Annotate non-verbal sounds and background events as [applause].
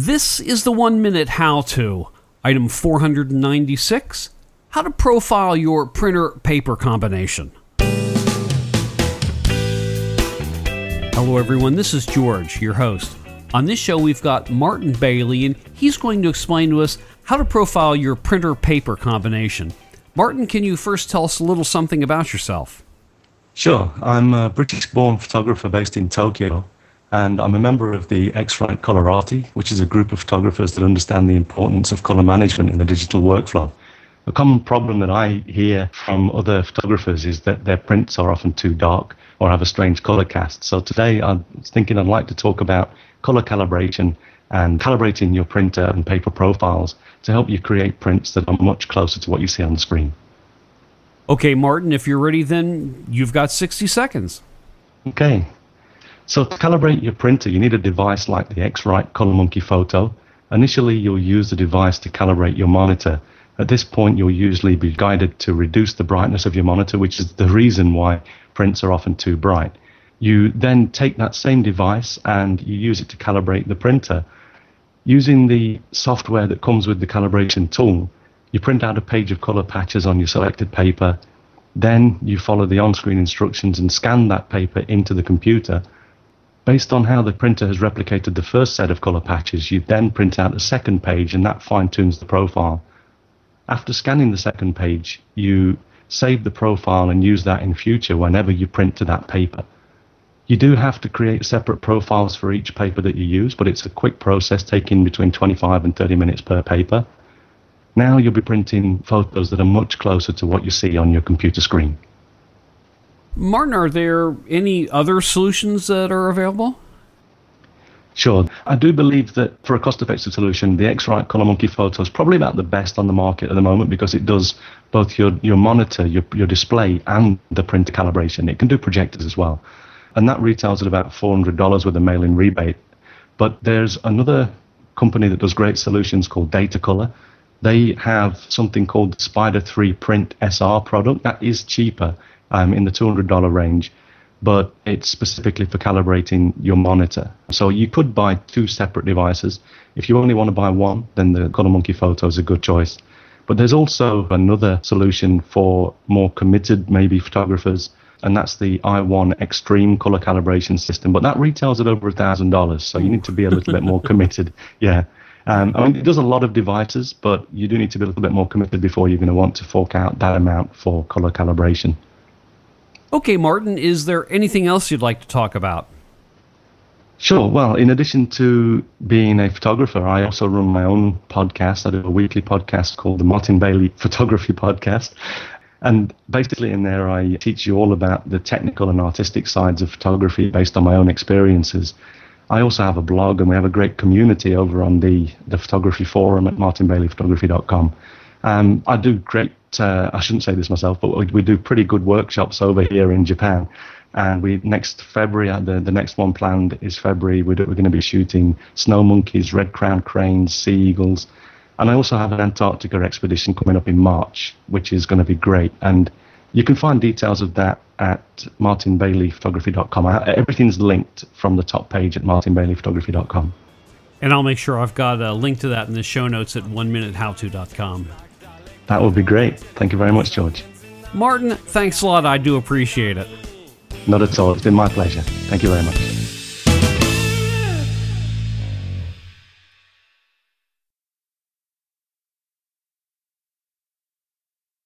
This is the one minute how to. Item 496 How to profile your printer paper combination. Hello, everyone. This is George, your host. On this show, we've got Martin Bailey, and he's going to explain to us how to profile your printer paper combination. Martin, can you first tell us a little something about yourself? Sure. I'm a British born photographer based in Tokyo and I'm a member of the X-Rite Coloratti, which is a group of photographers that understand the importance of color management in the digital workflow. A common problem that I hear from other photographers is that their prints are often too dark or have a strange color cast. So today I'm thinking I'd like to talk about color calibration and calibrating your printer and paper profiles to help you create prints that are much closer to what you see on the screen. Okay, Martin, if you're ready, then you've got 60 seconds. Okay, so to calibrate your printer, you need a device like the X-Rite ColorMunki Photo. Initially, you'll use the device to calibrate your monitor. At this point, you'll usually be guided to reduce the brightness of your monitor, which is the reason why prints are often too bright. You then take that same device and you use it to calibrate the printer. Using the software that comes with the calibration tool, you print out a page of color patches on your selected paper. Then you follow the on-screen instructions and scan that paper into the computer Based on how the printer has replicated the first set of color patches, you then print out the second page and that fine tunes the profile. After scanning the second page, you save the profile and use that in future whenever you print to that paper. You do have to create separate profiles for each paper that you use, but it's a quick process taking between 25 and 30 minutes per paper. Now you'll be printing photos that are much closer to what you see on your computer screen. Martin, are there any other solutions that are available? Sure. I do believe that for a cost effective solution, the X-Rite ColorMunki Photo is probably about the best on the market at the moment because it does both your, your monitor, your, your display, and the printer calibration. It can do projectors as well. And that retails at about $400 with a mail in rebate. But there's another company that does great solutions called Datacolor. They have something called the Spyder 3 Print SR product that is cheaper um, in the $200 range, but it's specifically for calibrating your monitor. So you could buy two separate devices. If you only want to buy one, then the ColorMunki Photo is a good choice. But there's also another solution for more committed, maybe photographers, and that's the i1 Extreme Color Calibration System. But that retails at over a thousand dollars, so you need to be a little bit more [laughs] committed. Yeah. Um, I mean, it does a lot of devices, but you do need to be a little bit more committed before you're going to want to fork out that amount for color calibration. Okay, Martin, is there anything else you'd like to talk about? Sure. Well, in addition to being a photographer, I also run my own podcast. I do a weekly podcast called the Martin Bailey Photography Podcast. And basically, in there, I teach you all about the technical and artistic sides of photography based on my own experiences. I also have a blog, and we have a great community over on the, the photography forum at martinbaileyphotography.com. Um, I do great uh, I shouldn't say this myself, but we, we, do pretty good workshops over here in Japan. And we next February, uh, the, the next one planned is February. We're, we're going to be shooting snow monkeys, red crowned cranes, sea eagles. And I also have an Antarctica expedition coming up in March, which is going to be great. And you can find details of that at martinbaileyphotography.com. Everything's linked from the top page at martinbaileyphotography.com. And I'll make sure I've got a link to that in the show notes at one minutehowto.com. That would be great. Thank you very much, George. Martin, thanks a lot. I do appreciate it. Not at all. It's been my pleasure. Thank you very much.